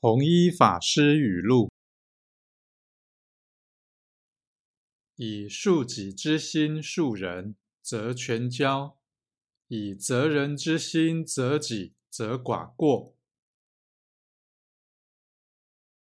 弘一法师语录。以恕己之心恕人则全交。以责人之心责己则寡过。